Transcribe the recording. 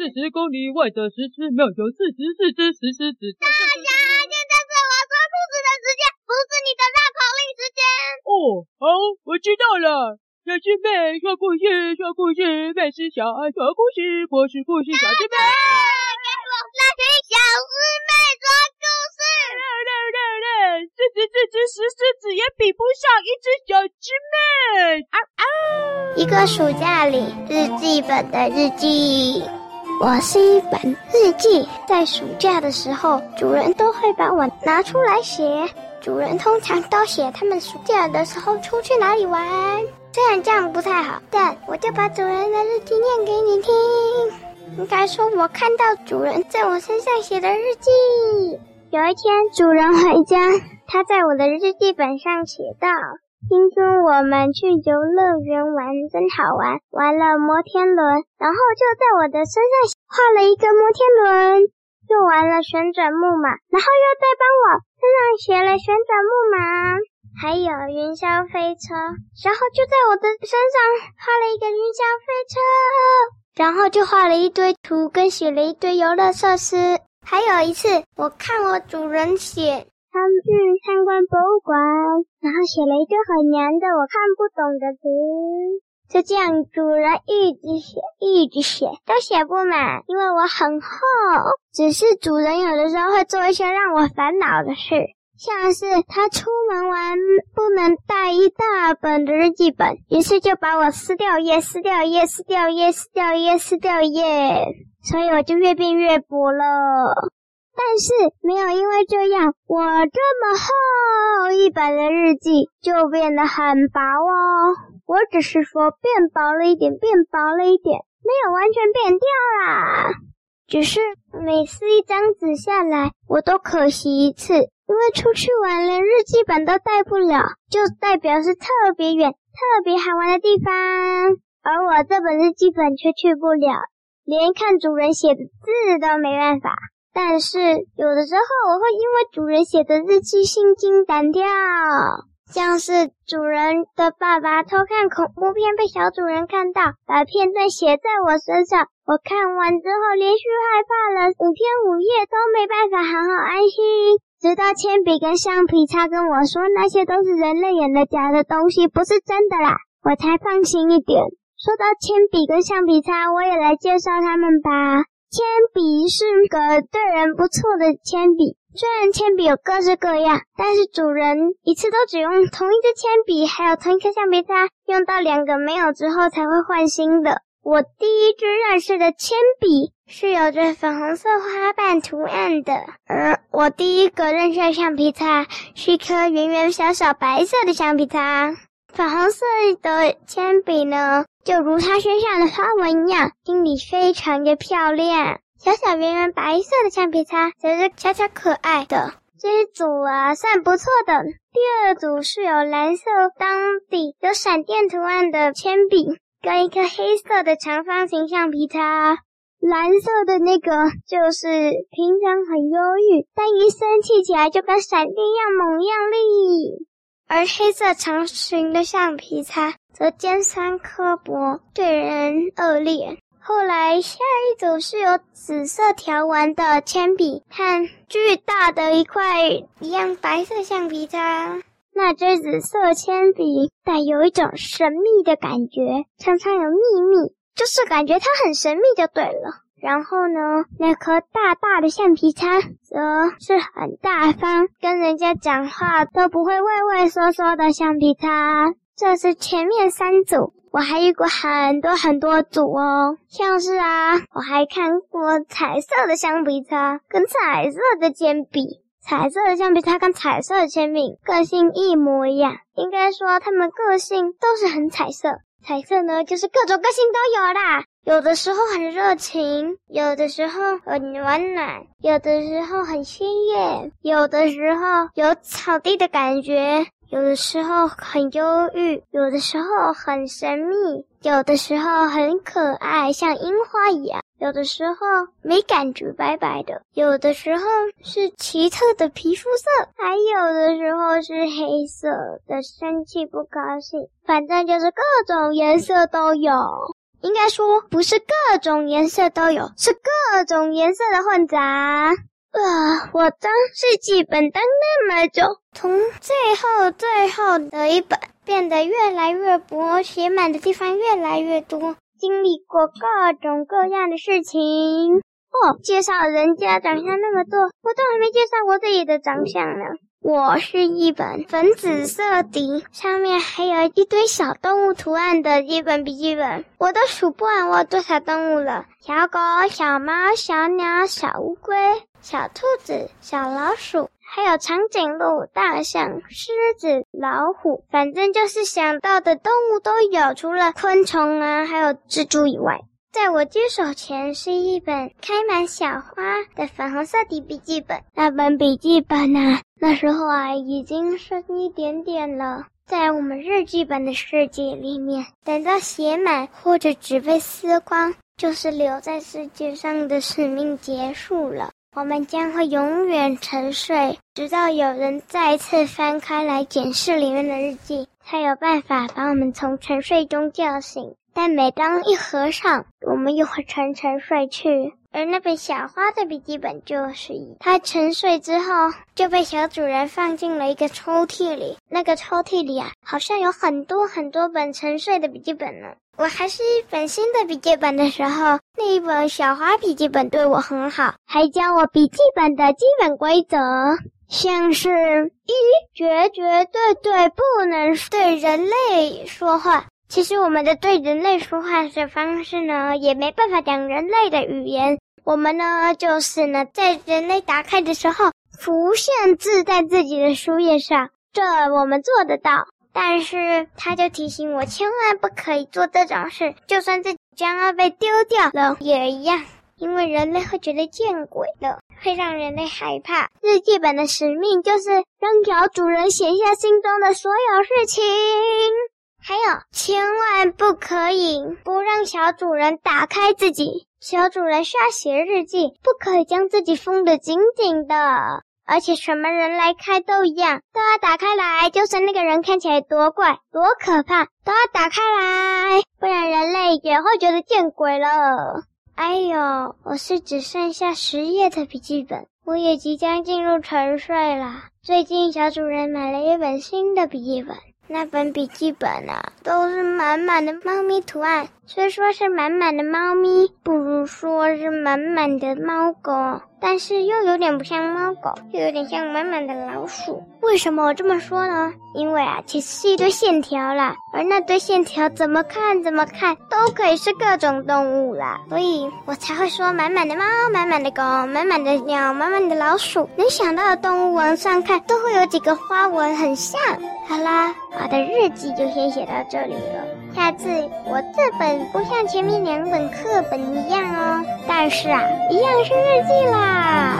四十公里外的石狮庙有四十四只石狮子。大侠，现在是我说兔子的时间，不是你的绕口令时间。哦，好，我知道了。小师妹说故事，说故事，妹是小孩说故事，我是故事小师妹。给我来听小师妹说故事。六六六六，四十四只石狮子也比不上一只小师妹。啊啊！一个暑假里，日记本的日记。我是一本日记，在暑假的时候，主人都会把我拿出来写。主人通常都写他们暑假的时候出去哪里玩，虽然这样不太好，但我就把主人的日记念给你听。应该说，我看到主人在我身上写的日记。有一天，主人回家，他在我的日记本上写道。听说我们去游乐园玩真好玩，玩了摩天轮，然后就在我的身上画了一个摩天轮，又玩了旋转木马，然后又再帮我身上写了旋转木马，还有云霄飞车，然后就在我的身上画了一个云霄飞车，然后就画了一堆图跟写了一堆游乐设施。还有一次，我看我主人写。他们去参观博物馆，然后写了一堆很难的我看不懂的词。就这样，主人一直写，一直写，都写不满，因为我很厚。只是主人有的时候会做一些让我烦恼的事，像是他出门玩不能带一大本的日记本，于是就把我撕掉页，撕掉页，撕掉页，撕掉页，撕掉页，所以我就越变越薄了。但是没有因为这样，我这么厚一本的日记就变得很薄哦。我只是说变薄了一点，变薄了一点，没有完全变掉啦。只是每撕一张纸下来，我都可惜一次，因为出去玩连日记本都带不了，就代表是特别远、特别好玩的地方，而我这本日记本却去不了，连看主人写的字都没办法。但是有的时候我会因为主人写的日记心惊胆跳，像是主人的爸爸偷看恐怖片被小主人看到，把片段写在我身上，我看完之后连续害怕了五天五夜都没办法好好安息，直到铅笔跟橡皮擦跟我说那些都是人类演的假的东西，不是真的啦，我才放心一点。说到铅笔跟橡皮擦，我也来介绍他们吧。铅笔是个对人不错的铅笔，虽然铅笔有各式各样，但是主人一次都只用同一支铅笔，还有同一颗橡皮擦，用到两个没有之后才会换新的。我第一支认识的铅笔是有着粉红色花瓣图案的，而我第一个认识的橡皮擦是一颗圆圆小小白色的橡皮擦。粉红色的铅笔呢，就如它身上的花纹一样，心里非常的漂亮。小小圆圆白色的橡皮擦则是悄悄可爱的。这一组啊，算不错的。第二组是有蓝色当底、有闪电图案的铅笔，跟一颗黑色的长方形橡皮擦。蓝色的那个就是平常很忧郁，但一生气起来就跟闪电一样猛一样利。而黑色长形的橡皮擦则尖酸刻薄，对人恶劣。后来下一组是有紫色条纹的铅笔和巨大的一块一样白色橡皮擦。那支紫色铅笔带有一种神秘的感觉，常常有秘密，就是感觉它很神秘就对了。然后呢，那颗大大的橡皮擦则是很大方，跟人家讲话都不会畏畏缩缩的橡皮擦。这是前面三组，我还遇过很多很多组哦，像是啊，我还看过彩色的橡皮擦跟彩色的铅笔，彩色的橡皮擦跟彩色的铅笔个性一模一样，应该说他们个性都是很彩色。彩色呢，就是各种个性都有啦。有的时候很热情，有的时候很温暖，有的时候很鲜艳，有的时候有草地的感觉，有的时候很忧郁，有的时候很神秘，有的时候很可爱，像樱花一样，有的时候没感觉，白白的，有的时候是奇特的皮肤色，还有的时候是黑色的，生气不高兴，反正就是各种颜色都有。应该说不是各种颜色都有，是各种颜色的混杂。啊！我当日记本当那么久，从最后最后的一本变得越来越薄，写满的地方越来越多，经历过各种各样的事情。哦，介绍人家长相那么多，我都还没介绍我自己的长相呢。我是一本粉紫色底，上面还有一堆小动物图案的一本笔记本，我都数不完我有多少动物了：小狗、小猫、小鸟、小乌龟。小兔子、小老鼠，还有长颈鹿、大象、狮子、老虎，反正就是想到的动物都有，除了昆虫啊，还有蜘蛛以外。在我接手前是一本开满小花的粉红色的笔记本，那本笔记本啊，那时候啊已经剩一点点了。在我们日记本的世界里面，等到写满或者纸被撕光，就是留在世界上的使命结束了。我们将会永远沉睡，直到有人再次翻开来检视里面的日记，才有办法把我们从沉睡中叫醒。但每当一合上，我们又会沉沉睡去。而那本小花的笔记本就是一，它沉睡之后就被小主人放进了一个抽屉里。那个抽屉里啊，好像有很多很多本沉睡的笔记本呢。我还是一本新的笔记本的时候，那一本小花笔记本对我很好，还教我笔记本的基本规则，像是一绝绝对对不能对人类说话。其实我们的对人类说话的方式呢，也没办法讲人类的语言。我们呢，就是呢，在人类打开的时候，浮现字在自己的书页上，这我们做得到。但是他就提醒我，千万不可以做这种事，就算自己将要被丢掉了也一样，因为人类会觉得见鬼了，会让人类害怕。日记本的使命就是让小主人写下心中的所有事情。还有，千万不可以不让小主人打开自己。小主人需要写日记，不可以将自己封得紧紧的。而且什么人来开都一样，都要打开来，就算那个人看起来多怪、多可怕，都要打开来，不然人类也会觉得见鬼了。哎呦，我是只剩下十页的笔记本，我也即将进入沉睡了。最近小主人买了一本新的笔记本。那本笔记本啊，都是满满的猫咪图案。虽说是满满的猫咪，不如说是满满的猫狗。但是又有点不像猫狗，又有点像满满的老鼠。为什么我这么说呢？因为啊，其实是一堆线条啦，而那堆线条怎么看怎么看都可以是各种动物啦，所以我才会说满满的猫、满满的狗、满满的鸟、满满的老鼠。能想到的动物往上看都会有几个花纹很像。好啦，我的日记就先写到这里了。下次我这本不像前面两本课本一样哦，但是啊，一样是日记啦。